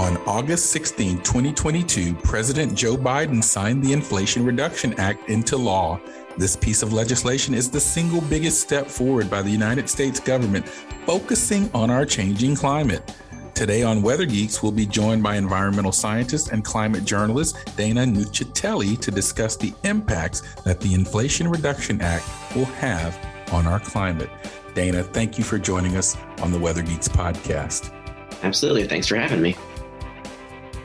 On August 16, 2022, President Joe Biden signed the Inflation Reduction Act into law. This piece of legislation is the single biggest step forward by the United States government focusing on our changing climate. Today on Weather Geeks, we'll be joined by environmental scientist and climate journalist Dana Nuccitelli to discuss the impacts that the Inflation Reduction Act will have on our climate. Dana, thank you for joining us on the Weather Geeks podcast. Absolutely. Thanks for having me.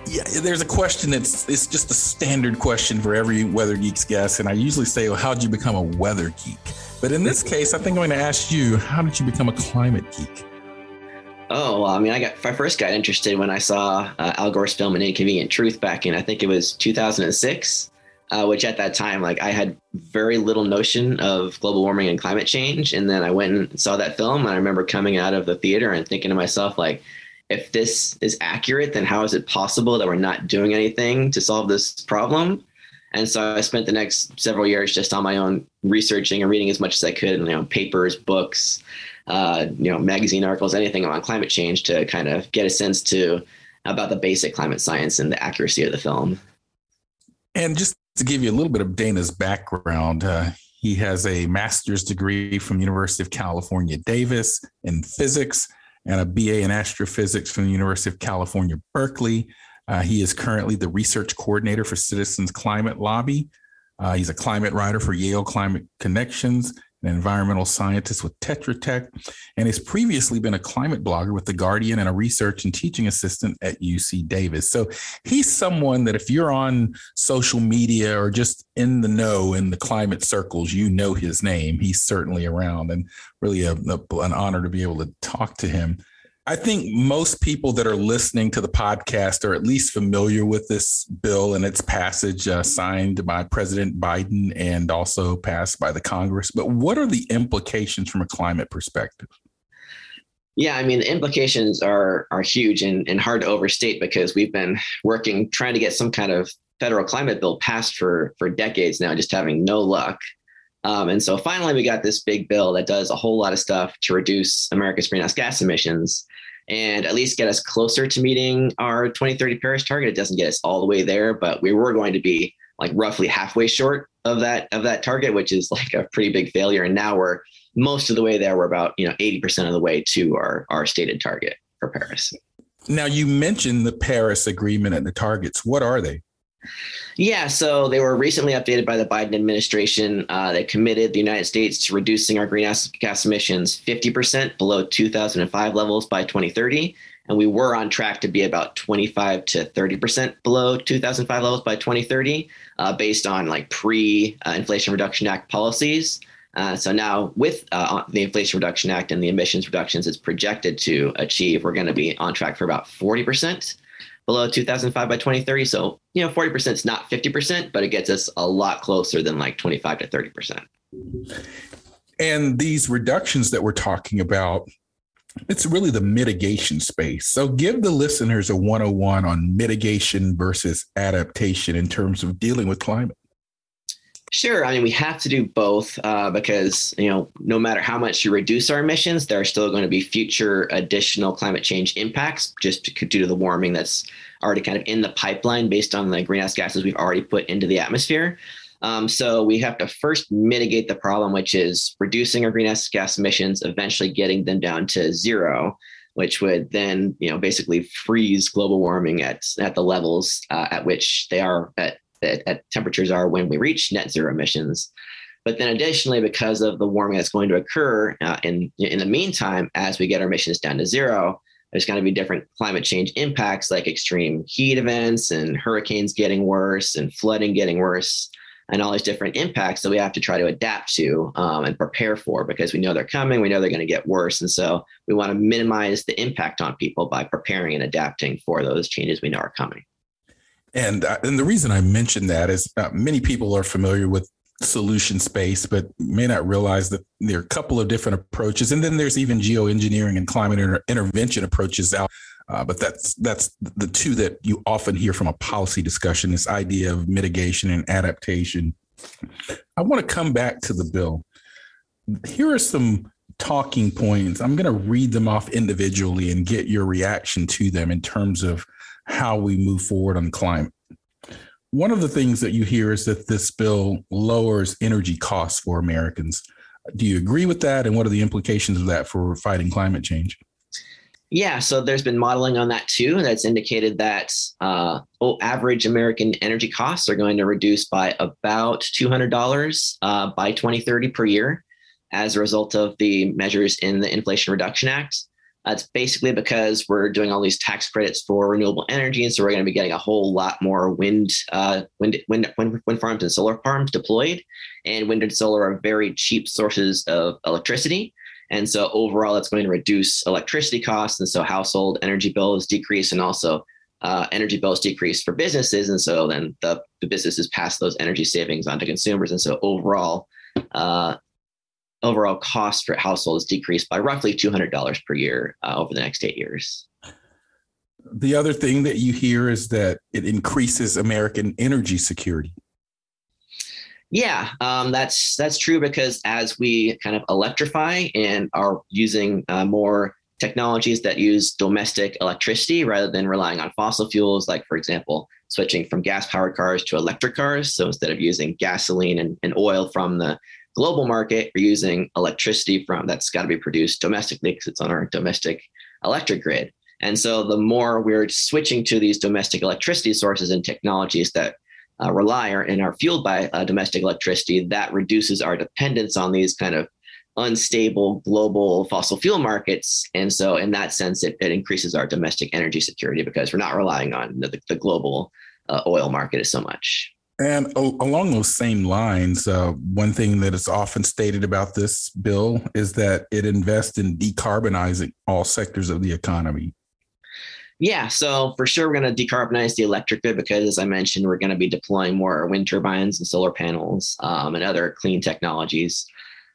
Yeah, there's a question that's it's just a standard question for every Weather Geeks guest. And I usually say, well, how did you become a weather geek? But in this case, I think I'm going to ask you, how did you become a climate geek? Oh, well, I mean, I got I first got interested when I saw uh, Al Gore's film "An Inconvenient Truth" back in I think it was 2006, uh, which at that time, like, I had very little notion of global warming and climate change. And then I went and saw that film, and I remember coming out of the theater and thinking to myself, like, if this is accurate, then how is it possible that we're not doing anything to solve this problem? And so I spent the next several years just on my own researching and reading as much as I could, you know, papers, books, uh, you know, magazine articles, anything on climate change to kind of get a sense to about the basic climate science and the accuracy of the film. And just to give you a little bit of Dana's background, uh, he has a master's degree from University of California, Davis in physics and a BA in astrophysics from the University of California, Berkeley. Uh, he is currently the research coordinator for Citizens Climate Lobby. Uh, he's a climate writer for Yale Climate Connections an environmental scientist with Tetra Tech, and has previously been a climate blogger with The Guardian and a research and teaching assistant at UC Davis. So he's someone that if you're on social media or just in the know in the climate circles, you know his name. He's certainly around and really a, a, an honor to be able to talk to him. I think most people that are listening to the podcast are at least familiar with this bill and its passage uh, signed by President Biden and also passed by the Congress. But what are the implications from a climate perspective? Yeah, I mean, the implications are are huge and, and hard to overstate because we've been working trying to get some kind of federal climate bill passed for for decades now, just having no luck. Um, and so finally, we got this big bill that does a whole lot of stuff to reduce America's greenhouse gas emissions and at least get us closer to meeting our 2030 Paris target. It doesn't get us all the way there, but we were going to be like roughly halfway short of that of that target, which is like a pretty big failure. And now we're most of the way there. We're about you know 80% of the way to our our stated target for Paris. Now you mentioned the Paris Agreement and the targets. What are they? Yeah, so they were recently updated by the Biden administration. Uh, they committed the United States to reducing our greenhouse gas emissions 50% below 2005 levels by 2030. And we were on track to be about 25 to 30% below 2005 levels by 2030, uh, based on like pre Inflation Reduction Act policies. Uh, so now, with uh, the Inflation Reduction Act and the emissions reductions it's projected to achieve, we're going to be on track for about 40% below 2005 by 2030. So, you know, 40% is not 50%, but it gets us a lot closer than like 25 to 30%. And these reductions that we're talking about, it's really the mitigation space. So, give the listeners a 101 on mitigation versus adaptation in terms of dealing with climate. Sure. I mean, we have to do both uh, because, you know, no matter how much you reduce our emissions, there are still going to be future additional climate change impacts just due to the warming that's already kind of in the pipeline based on the greenhouse gases we've already put into the atmosphere. Um, so we have to first mitigate the problem, which is reducing our greenhouse gas emissions, eventually getting them down to zero, which would then, you know, basically freeze global warming at at the levels uh, at which they are at at, at temperatures are when we reach net zero emissions. But then additionally, because of the warming that's going to occur uh, in, in the meantime, as we get our emissions down to zero, there's going to be different climate change impacts like extreme heat events and hurricanes getting worse and flooding getting worse. and all these different impacts that we have to try to adapt to um, and prepare for because we know they're coming, we know they're going to get worse. And so we want to minimize the impact on people by preparing and adapting for those changes we know are coming. And, uh, and the reason I mentioned that is uh, many people are familiar with solution space, but may not realize that there are a couple of different approaches. And then there's even geoengineering and climate inter- intervention approaches out. Uh, but that's that's the two that you often hear from a policy discussion. This idea of mitigation and adaptation. I want to come back to the bill. Here are some talking points. I'm going to read them off individually and get your reaction to them in terms of how we move forward on climate. One of the things that you hear is that this bill lowers energy costs for Americans. Do you agree with that? And what are the implications of that for fighting climate change? Yeah, so there's been modeling on that too that's indicated that uh, average American energy costs are going to reduce by about $200 uh, by 2030 per year as a result of the measures in the Inflation Reduction Act. That's basically because we're doing all these tax credits for renewable energy, and so we're going to be getting a whole lot more wind, uh, wind, wind, wind, wind farms and solar farms deployed. And wind and solar are very cheap sources of electricity. And so overall, that's going to reduce electricity costs, and so household energy bills decrease, and also uh, energy bills decrease for businesses. And so then the, the businesses pass those energy savings on to consumers, and so overall, uh, overall cost for households decreased by roughly $200 per year uh, over the next eight years. The other thing that you hear is that it increases American energy security. Yeah, um, that's that's true because as we kind of electrify and are using uh, more technologies that use domestic electricity rather than relying on fossil fuels, like for example, switching from gas-powered cars to electric cars. So instead of using gasoline and, and oil from the global market, we're using electricity from that's got to be produced domestically because it's on our domestic electric grid. And so the more we're switching to these domestic electricity sources and technologies that uh, rely and are fueled by uh, domestic electricity, that reduces our dependence on these kind of unstable global fossil fuel markets. And so, in that sense, it, it increases our domestic energy security because we're not relying on the, the global uh, oil market as so much. And along those same lines, uh, one thing that is often stated about this bill is that it invests in decarbonizing all sectors of the economy. Yeah, so for sure, we're going to decarbonize the electric grid because, as I mentioned, we're going to be deploying more wind turbines and solar panels um, and other clean technologies.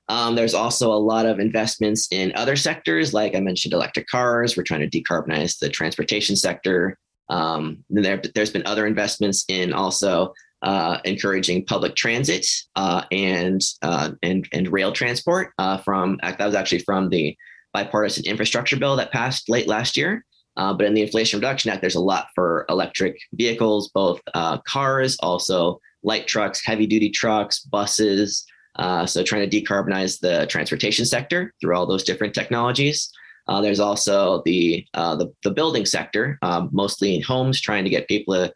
Um, there's also a lot of investments in other sectors, like I mentioned, electric cars. We're trying to decarbonize the transportation sector. Um, there, has been other investments in also uh, encouraging public transit uh, and uh, and and rail transport. Uh, from that was actually from the bipartisan infrastructure bill that passed late last year. Uh, but in the Inflation Reduction Act, there's a lot for electric vehicles, both uh, cars, also light trucks, heavy duty trucks, buses. so trying to decarbonize the transportation sector through all those different technologies. there's also the, the, the building sector, um, mostly in homes, trying to get people to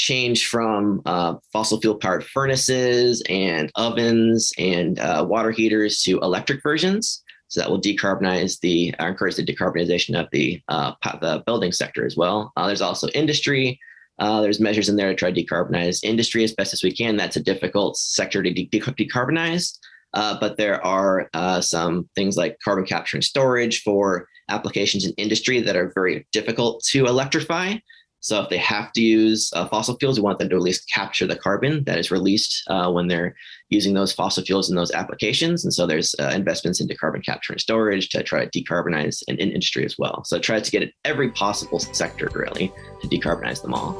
change from uh, fossil fuel powered furnaces and ovens and uh, water heaters to electric versions. So that will decarbonize the, uh, encourage the decarbonization of the, uh, the building sector as well. Uh, there's also industry. Uh, there's measures in there to try to decarbonize industry as best as we can. That's a difficult sector to de- de- decarbonize. but there are some things like carbon capture and storage for applications in industry that are very difficult to electrify. So if they have to use uh, fossil fuels, we want them to at least capture the carbon that is released uh, when they're using those fossil fuels in those applications. And so there's uh, investments into carbon capture and storage to try to decarbonize in, in industry as well. So try to get every possible sector really to decarbonize them all.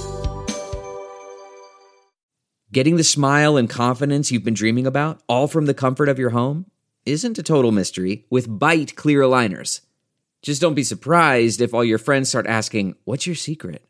Getting the smile and confidence you've been dreaming about, all from the comfort of your home, isn't a total mystery with Byte clear aligners. Just don't be surprised if all your friends start asking, What's your secret?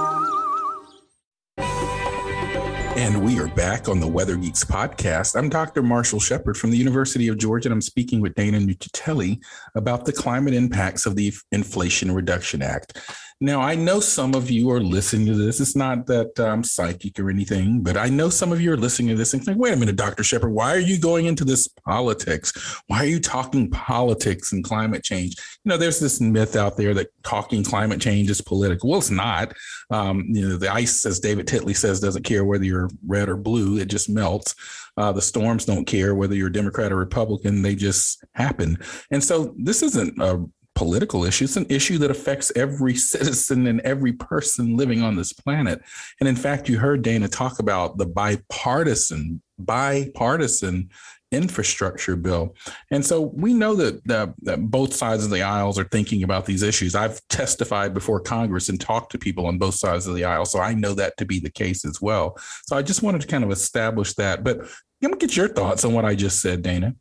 And we are back on the Weather Geeks podcast. I'm Dr. Marshall Shepard from the University of Georgia, and I'm speaking with Dana Nuccitelli about the climate impacts of the Inflation Reduction Act. Now, I know some of you are listening to this. It's not that I'm psychic or anything, but I know some of you are listening to this and think, wait a minute, Dr. Shepard, why are you going into this politics? Why are you talking politics and climate change? You know, there's this myth out there that talking climate change is political. Well, it's not. Um, you know, the ice, as David Titley says, doesn't care whether you're red or blue, it just melts. Uh, the storms don't care whether you're Democrat or Republican, they just happen. And so this isn't a political issue. It's an issue that affects every citizen and every person living on this planet. And in fact, you heard Dana talk about the bipartisan, bipartisan infrastructure bill. And so we know that, that, that, both sides of the aisles are thinking about these issues. I've testified before Congress and talked to people on both sides of the aisle. So I know that to be the case as well. So I just wanted to kind of establish that. But let me get your thoughts on what I just said, Dana.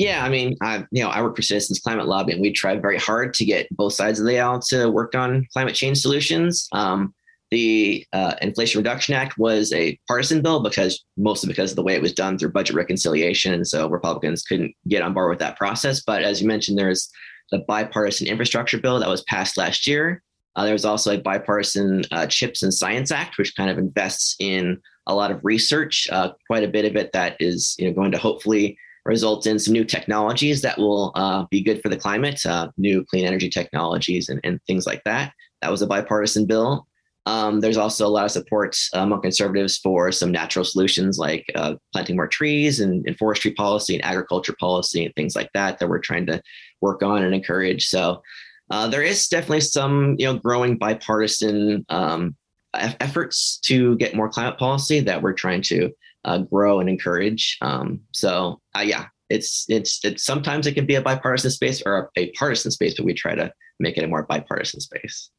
Yeah, I mean, I you know I work for Citizens Climate Lobby, and we tried very hard to get both sides of the aisle to work on climate change solutions. Um, the uh, Inflation Reduction Act was a partisan bill because mostly because of the way it was done through budget reconciliation, and so Republicans couldn't get on board with that process. But as you mentioned, there's the bipartisan infrastructure bill that was passed last year. Uh, there's also a bipartisan uh, Chips and Science Act, which kind of invests in a lot of research, uh, quite a bit of it that is you know going to hopefully result in some new technologies that will uh, be good for the climate, uh, new clean energy technologies and, and, things like that. That was a bipartisan bill. Um, there's also a lot of support among conservatives for some natural solutions like uh, planting more trees and, and, forestry policy and agriculture policy and things like that that we're trying to work on and encourage. So uh, there is definitely some you know growing bipartisan um, efforts to get more climate policy that we're trying to uh, grow and encourage. Um, so uh, yeah, it's, it's it's sometimes it can be a bipartisan space or a, a, partisan space, but we try to make it a more bipartisan space.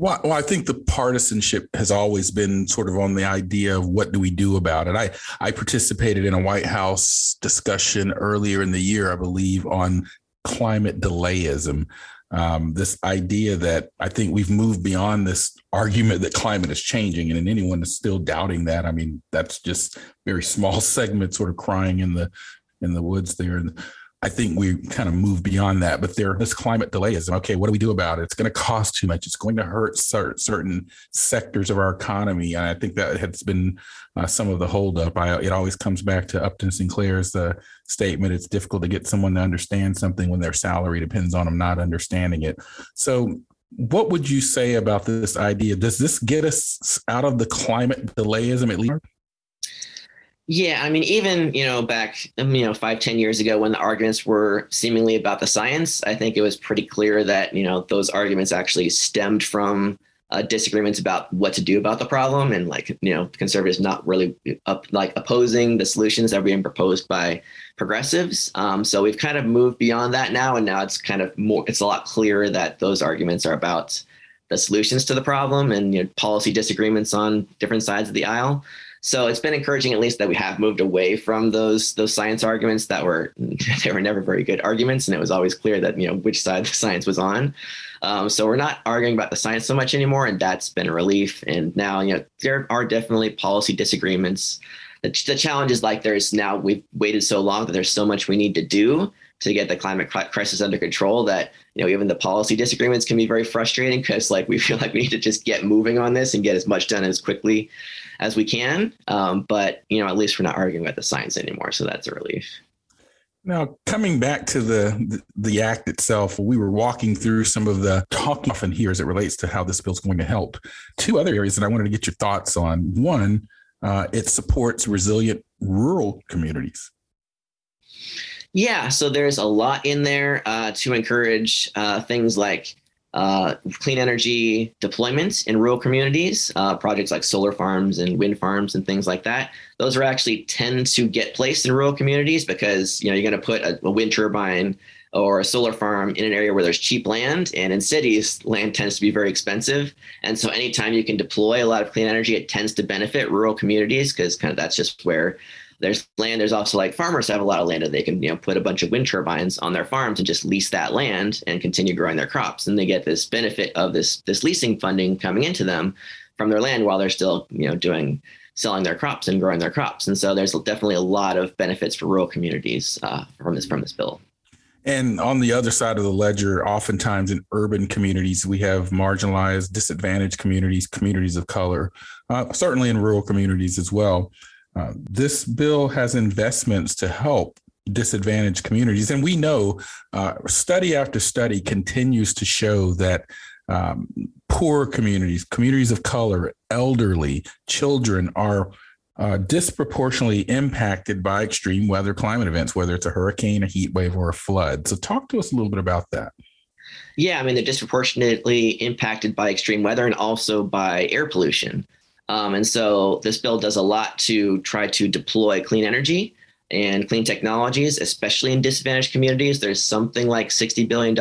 Well, well, I think the partisanship has always been sort of on the idea of what do we do about it. I I participated in a White House discussion earlier in the year, I believe, on climate delayism um, this idea that I think we've moved beyond this argument that climate is changing, and anyone is still doubting that. I mean, that's just very small segment, sort of crying in the in the woods there. And I think we kind of move beyond that, but there, this climate delayism. Okay, what do we do about it? It's going to cost too much. It's going to hurt certain sectors of our economy, and I think that has been uh, some of the holdup. I, it always comes back to Upton Sinclair's uh, statement: "It's difficult to get someone to understand something when their salary depends on them not understanding it." So, what would you say about this idea? Does this get us out of the climate delayism at least? Yeah, I mean, even you know, back um, you know, five, ten years ago, when the arguments were seemingly about the science, I think it was pretty clear that you know those arguments actually stemmed from uh, disagreements about what to do about the problem, and like you know, conservatives not really up like opposing the solutions that were being proposed by progressives. Um, so we've kind of moved beyond that now, and now it's kind of more. It's a lot clearer that those arguments are about the solutions to the problem and you know, policy disagreements on different sides of the aisle. So it's been encouraging, at least, that we have moved away from those those science arguments that were they were never very good arguments, and it was always clear that you know which side the science was on. Um, so we're not arguing about the science so much anymore, and that's been a relief. And now, you know, there are definitely policy disagreements. The, the challenge is like there's now we've waited so long that there's so much we need to do to get the climate crisis under control that you know even the policy disagreements can be very frustrating because like we feel like we need to just get moving on this and get as much done as quickly as we can. Um, but you know, at least we're not arguing about the science anymore, so that's a relief. Now, coming back to the, the, act itself, we were walking through some of the talking often here as it relates to how this bill is going to help. Two other areas that I wanted to get your thoughts on. One, uh, it supports resilient rural communities. Yeah, so there's a lot in there uh, to encourage uh, things like uh, clean energy deployments in rural communities, uh, projects like solar farms and wind farms and things like that. Those are actually tend to get placed in rural communities because you know you're going to put a, a wind turbine or a solar farm in an area where there's cheap land. And in cities, land tends to be very expensive. And so anytime you can deploy a lot of clean energy, it tends to benefit rural communities because kind of that's just where there's land. There's also like farmers have a lot of land that they can, you know, put a bunch of wind turbines on their farms and just lease that land and continue growing their crops. And they get this benefit of this this leasing funding coming into them from their land while they're still, you know, doing selling their crops and growing their crops. And so there's definitely a lot of benefits for rural communities uh, from this from this bill. And on the other side of the ledger, oftentimes in urban communities, we have marginalized, disadvantaged communities, communities of color, uh, certainly in rural communities as well. Uh, this bill has investments to help disadvantaged communities. And we know uh, study after study continues to show that um, poor communities, communities of color, elderly, children are uh, disproportionately impacted by extreme weather climate events, whether it's a hurricane, a heat wave, or a flood. So, talk to us a little bit about that. Yeah, I mean, they're disproportionately impacted by extreme weather and also by air pollution. Um, and so, this bill does a lot to try to deploy clean energy and clean technologies, especially in disadvantaged communities. There's something like $60 billion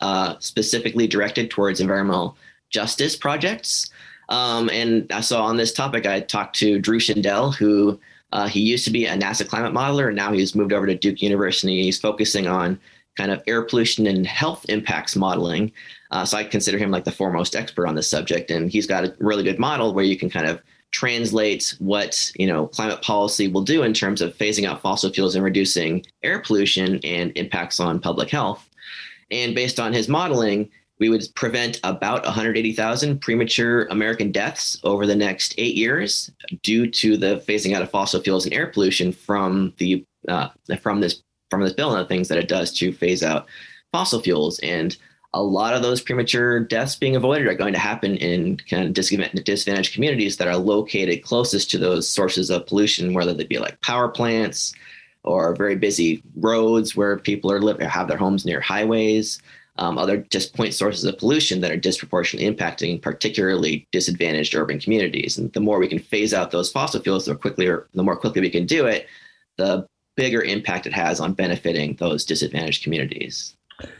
uh, specifically directed towards environmental justice projects. Um, and so on this topic, I talked to Drew Shindell, who uh, he used to be a NASA climate modeler, and now he's moved over to Duke University. He's focusing on kind of air pollution and health impacts modeling. Uh, so I consider him like the foremost expert on this subject, and he's got a really good model where you can kind of translate what you know climate policy will do in terms of phasing out fossil fuels and reducing air pollution and impacts on public health. And based on his modeling, we would prevent about 180,000 premature American deaths over the next eight years due to the phasing out of fossil fuels and air pollution from the uh, from this from this bill and the things that it does to phase out fossil fuels. And a lot of those premature deaths being avoided are going to happen in kind of disadvantaged communities that are located closest to those sources of pollution, whether they be like power plants or very busy roads where people are live have their homes near highways um, other just point sources of pollution that are disproportionately impacting particularly disadvantaged urban communities. And the more we can phase out those fossil fuels, the quickly the more quickly we can do it, the bigger impact it has on benefiting those disadvantaged communities.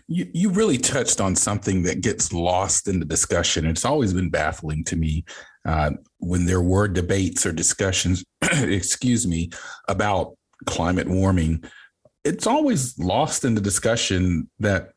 You, you really touched on something that gets lost in the discussion. It's always been baffling to me uh, when there were debates or discussions, excuse me, about climate warming. It's always lost in the discussion that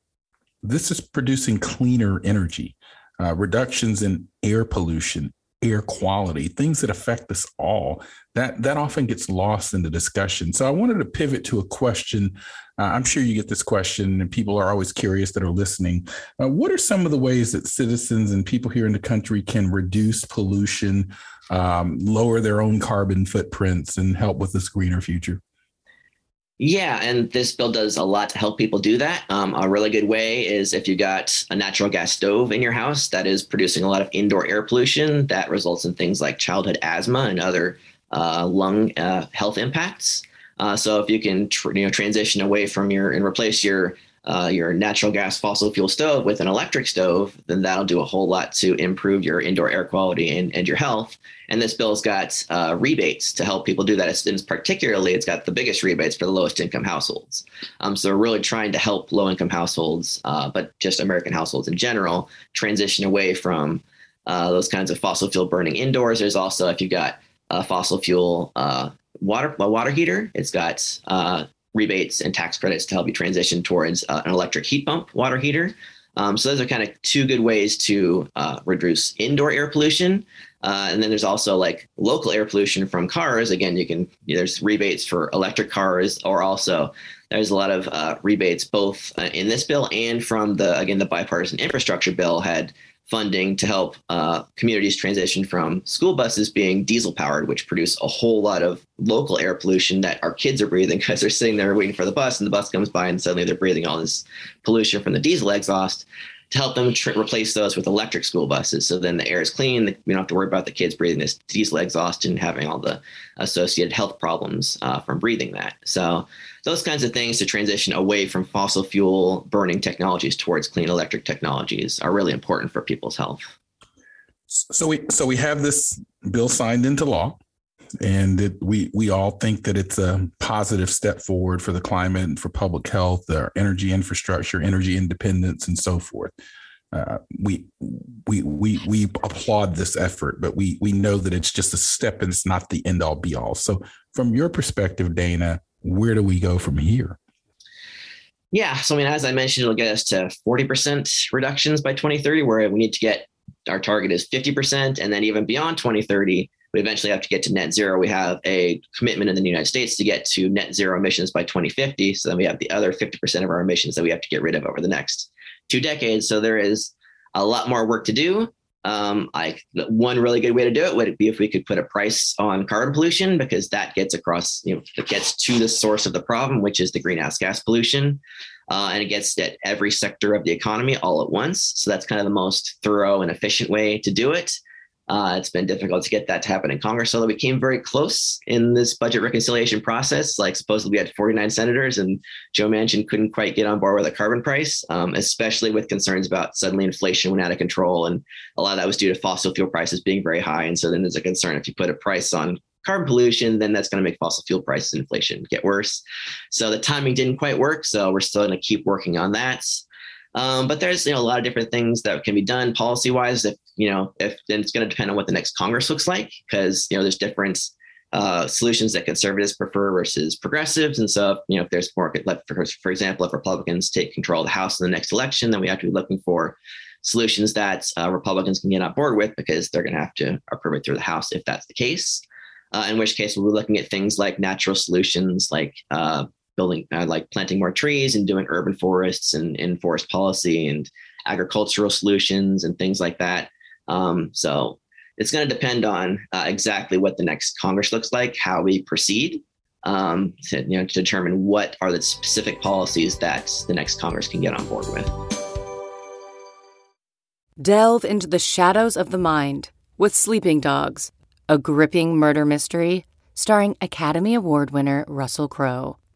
this is producing cleaner energy, uh, reductions in air pollution, air quality, things that affect us all. That that often gets lost in the discussion. So I wanted to pivot to a question. Uh, I'm sure you get this question, and people are always curious that are listening. Uh, what are some of the ways that citizens and people here in the country can reduce pollution, um, lower their own carbon footprints, and help with this greener future? Yeah, and this bill does a lot to help people do that. Um, a really good way is if you got a natural gas stove in your house that is producing a lot of indoor air pollution, that results in things like childhood asthma and other uh, lung uh, health impacts. Uh, so if you can tr- you know transition away from your and replace your uh, your natural gas fossil fuel stove with an electric stove, then that'll do a whole lot to improve your indoor air quality and, and your health. And this bill's got uh, rebates to help people do that. It's, particularly, it's got the biggest rebates for the lowest income households. Um, so we're really trying to help low income households, uh, but just American households in general, transition away from uh, those kinds of fossil fuel burning indoors. There's also, if you've got a fossil fuel uh, water a water heater, it's got uh, rebates and tax credits to help you transition towards uh, an electric heat pump water heater. Um, so those are kind of two good ways to uh, reduce indoor air pollution. Uh, and then there's also like local air pollution from cars. Again, you can there's rebates for electric cars, or also there's a lot of uh, rebates both uh, in this bill and from the again the bipartisan infrastructure bill had funding to help uh, communities transition from school buses being diesel powered, which produce a whole lot of local air pollution that our kids are breathing. Because they're sitting there waiting for the bus and the bus comes by and suddenly they're breathing all this pollution from the diesel exhaust to help them tr- replace those with electric school buses. So then the air is clean. We don't have to worry about the kids breathing this diesel exhaust and having all the associated health problems uh, from breathing that. So those kinds of things to transition away from fossil fuel burning technologies towards clean electric technologies are really important for people's health. So we so we have this bill signed into law, and it, we we all think that it's a positive step forward for the climate and for public health, our energy infrastructure, energy independence, and so forth. Uh, we we we we applaud this effort, but we we know that it's just a step and it's not the end all be all. So, from your perspective, Dana, where do we go from here? Yeah, so I mean, as I mentioned, it'll get us to forty percent reductions by 2030, where we need to get our target is 50%. And then even beyond 2030, we eventually have to get to net zero. We have a commitment in the United States to get to net zero emissions by 2050. So then we have the other 50% of our emissions that we have to get rid of over the next two decades. So there is a lot more work to do. Um, I one really good way to do it would be if we could put a price on carbon pollution because that gets across, you know, it gets to the source of the problem, which is the greenhouse gas pollution uh, and it gets at every sector of the economy all at once. So that's kind of the most thorough and efficient way to do it. Uh, it's been difficult to get that to happen in Congress, although we came very close in this budget reconciliation process. Like supposedly we had 49 senators, and Joe Manchin couldn't quite get on board with a carbon price, um, especially with concerns about suddenly inflation went out of control, and a lot of that was due to fossil fuel prices being very high. And so then there's a concern if you put a price on carbon pollution, then that's going to make fossil fuel prices and inflation get worse. So the timing didn't quite work. So we're still going to keep working on that. Um, but there's you know a lot of different things that can be done policy wise. If you know if then it's going to depend on what the next Congress looks like because you know there's different uh, solutions that conservatives prefer versus progressives. And so, you know, if there's more, for, for example, if Republicans take control of the House in the next election, then we have to be looking for solutions that uh, Republicans can get on board with because they're going to have to approve it through the House if that's the case uh, in which case we'll be looking at things like natural solutions like uh, building uh, like planting more trees and doing urban forests and in forest policy and agricultural solutions and things like that um, so it's going to depend on uh, exactly what the next congress looks like how we proceed um, to, you know, to determine what are the specific policies that the next congress can get on board with delve into the shadows of the mind with sleeping dogs a gripping murder mystery starring Academy Award winner Russell Crowe.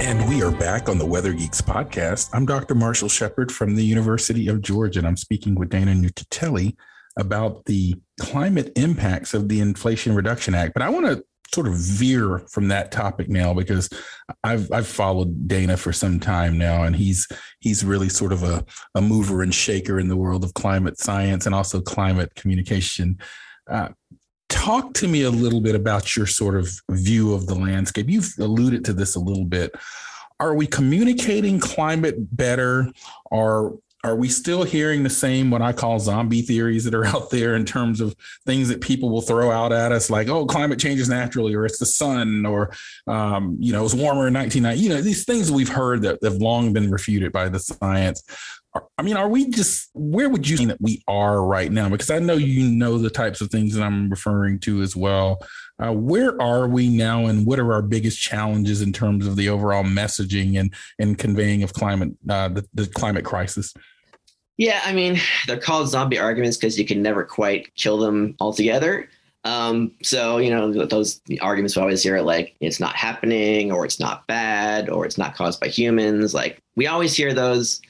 And we are back on the Weather Geeks podcast. I'm Dr. Marshall Shepard from the University of Georgia, and I'm speaking with Dana Nuccitelli about the climate impacts of the Inflation Reduction Act. But I want to sort of veer from that topic now because I've I've followed Dana for some time now, and he's he's really sort of a, a mover and shaker in the world of climate science and also climate communication. Uh, talk to me a little bit about your sort of view of the landscape. You've alluded to this a little bit. Are we communicating climate better? Are are we still hearing the same what I call zombie theories that are out there in terms of things that people will throw out at us, like oh, climate changes naturally, or it's the sun, or um, you know, it was warmer in 1990. You know, these things we've heard that have long been refuted by the science. I mean, are we just where would you say that we are right now? Because I know you know the types of things that I'm referring to as well. Uh, where are we now, and what are our biggest challenges in terms of the overall messaging and and conveying of climate uh, the, the climate crisis? Yeah, I mean, they're called zombie arguments because you can never quite kill them altogether. Um, so you know those arguments we always hear like it's not happening, or it's not bad, or it's not caused by humans. Like we always hear those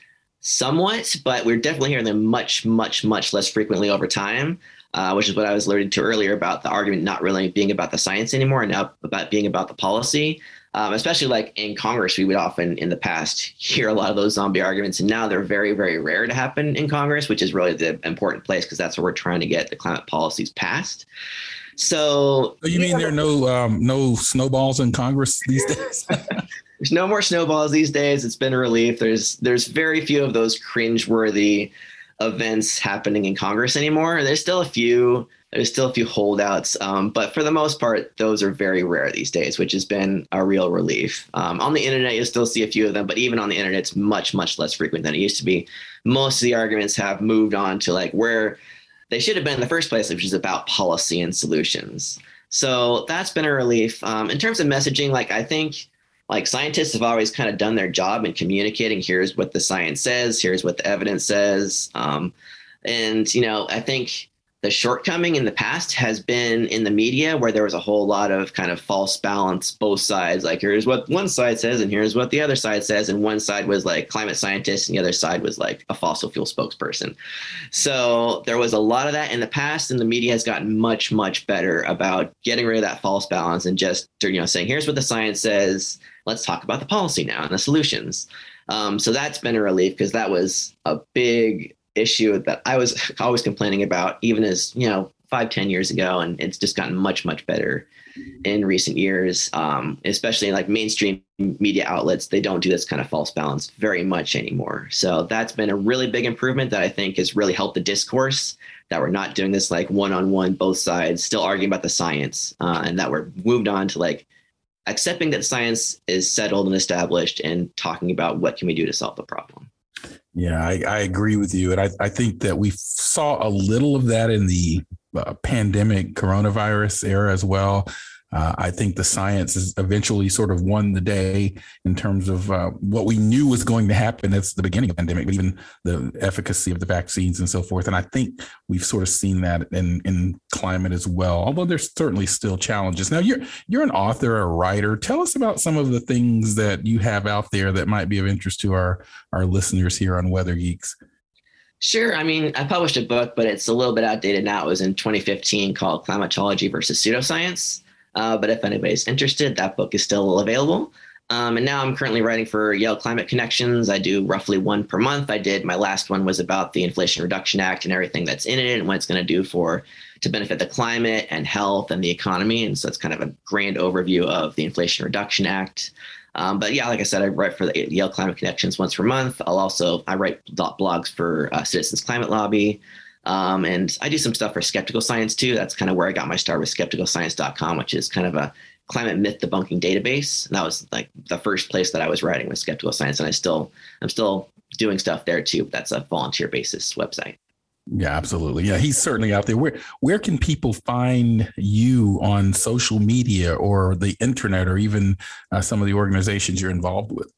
somewhat, but we're definitely hearing them much, much, much less frequently over time. Uh, which is what I was alluding to earlier about the argument not really being about the science anymore and now about being about the policy. Um, especially like in Congress, we would often in the past hear a lot of those zombie arguments, and now they're very, very rare to happen in Congress, which is really the important place because that's where we're trying to get the climate policies passed. So, so you mean there are no um, no snowballs in Congress these days? there's no more snowballs these days. It's been a relief. There's there's very few of those cringeworthy events happening in Congress anymore. There's still a few. There's still a few holdouts, um, but for the most part, those are very rare these days, which has been a real relief. Um, on the internet, you still see a few of them, but even on the internet, it's much much less frequent than it used to be. Most of the arguments have moved on to like where they should have been in the first place, which is about policy and solutions. So that's been a relief. Um, in terms of messaging, like I think like scientists have always kind of done their job in communicating here's what the science says here's what the evidence says. Um, and you know i think the shortcoming in the past has been in the media where there was a whole lot of kind of false balance both sides. Like here's what one side says and here's what the other side says and one side was like climate scientists and the other side was like a fossil fuel spokesperson. So there was a lot of that in the past and the media has gotten much much better about getting rid of that false balance and just you know saying here's what the science says let's talk about the policy now and the solutions. Um, so that's been a relief because that was a big issue that I was always complaining about, even as you know, five, ten years ago, and it's just gotten much, much better in recent years. Um, especially like mainstream media outlets, they don't do this kind of false balance very much anymore. So that's been a really big improvement that I think has really helped the discourse. That we're not doing this like one-on-one, both sides still arguing about the science, uh, and that we're moved on to like accepting that science is settled and established and talking about what can we do to solve the problem. Yeah, I, I agree with you. And I, I think that we saw a little of that in the uh, pandemic coronavirus era as well. Uh, I think the science has eventually sort of won the day in terms of uh, what we knew was going to happen at the beginning of the pandemic, but even the efficacy of the vaccines and so forth. And I think we've sort of seen that in, in climate as well, although there's certainly still challenges. Now, you're you're an author, a writer. Tell us about some of the things that you have out there that might be of interest to our our listeners here on Weather Geeks. Sure. I mean, I published a book, but it's a little bit outdated now. It was in 2015 called Climatology versus Pseudoscience. Uh, but if anybody's interested, that book is still available. Um, and now I'm currently writing for Yale Climate Connections. I do roughly one per month. I did my last one was about the Inflation Reduction Act and everything that's in it and what it's going to do for to benefit the climate and health and the economy. And so it's kind of a grand overview of the Inflation Reduction Act. Um, but yeah, like I said, I write for the Yale Climate Connections once per month. I'll also I write blogs for uh, Citizens Climate Lobby. Um, and I do some stuff for skeptical science too. That's kind of where I got my start with skepticalscience.com, which is kind of a climate myth debunking database. And that was like the first place that I was writing with skeptical science. And I still, I'm still doing stuff there too. That's a volunteer basis website. Yeah, absolutely. Yeah, he's certainly out there. Where where can people find you on social media or the internet or even uh, some of the organizations you're involved with?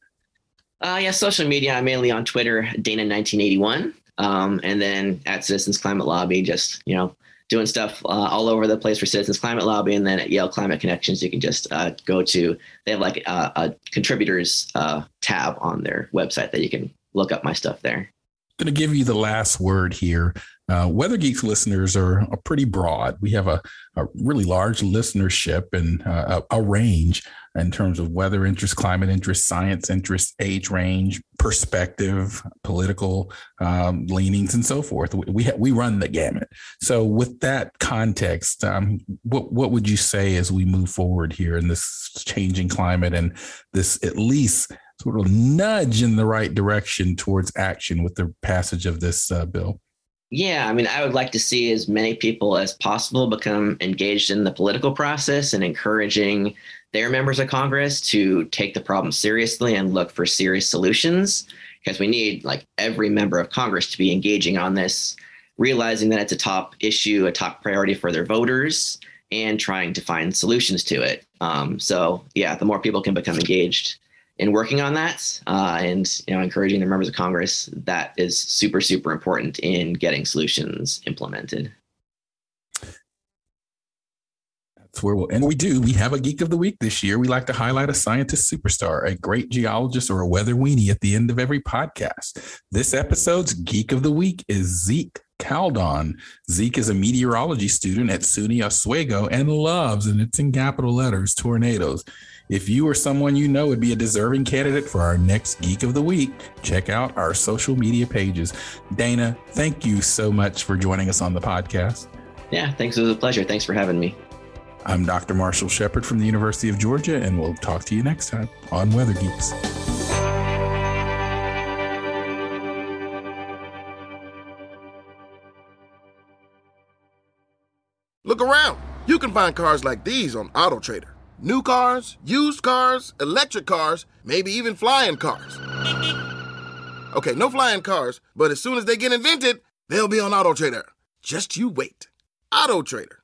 Uh, yeah, social media. I'm mainly on Twitter, Dana1981. Um, and then at Citizens Climate Lobby, just you know, doing stuff uh, all over the place for Citizens Climate Lobby, and then at Yale Climate Connections, you can just uh, go to. They have like a, a contributors uh, tab on their website that you can look up my stuff there. I'm going to give you the last word here. Uh, Weather Geeks listeners are, are pretty broad. We have a, a really large listenership and uh, a, a range in terms of weather interest, climate interest, science interest, age range, perspective, political um, leanings, and so forth. We ha- we run the gamut. So, with that context, um, what what would you say as we move forward here in this changing climate and this at least sort of nudge in the right direction towards action with the passage of this uh, bill? Yeah, I mean, I would like to see as many people as possible become engaged in the political process and encouraging their members of Congress to take the problem seriously and look for serious solutions because we need like every member of Congress to be engaging on this, realizing that it's a top issue, a top priority for their voters, and trying to find solutions to it. Um, so, yeah, the more people can become engaged in working on that uh, and you know encouraging the members of Congress, that is super super important in getting solutions implemented. That's where we'll, and we do. We have a geek of the week this year. We like to highlight a scientist superstar, a great geologist, or a weather weenie at the end of every podcast. This episode's geek of the week is Zeke Caldon. Zeke is a meteorology student at SUNY Oswego and loves, and it's in capital letters, tornadoes. If you or someone you know would be a deserving candidate for our next Geek of the Week, check out our social media pages. Dana, thank you so much for joining us on the podcast. Yeah, thanks. It was a pleasure. Thanks for having me. I'm Dr. Marshall Shepard from the University of Georgia, and we'll talk to you next time on Weather Geeks. Look around. You can find cars like these on AutoTrader. New cars, used cars, electric cars, maybe even flying cars. Okay, no flying cars, but as soon as they get invented, they'll be on AutoTrader. Just you wait. AutoTrader.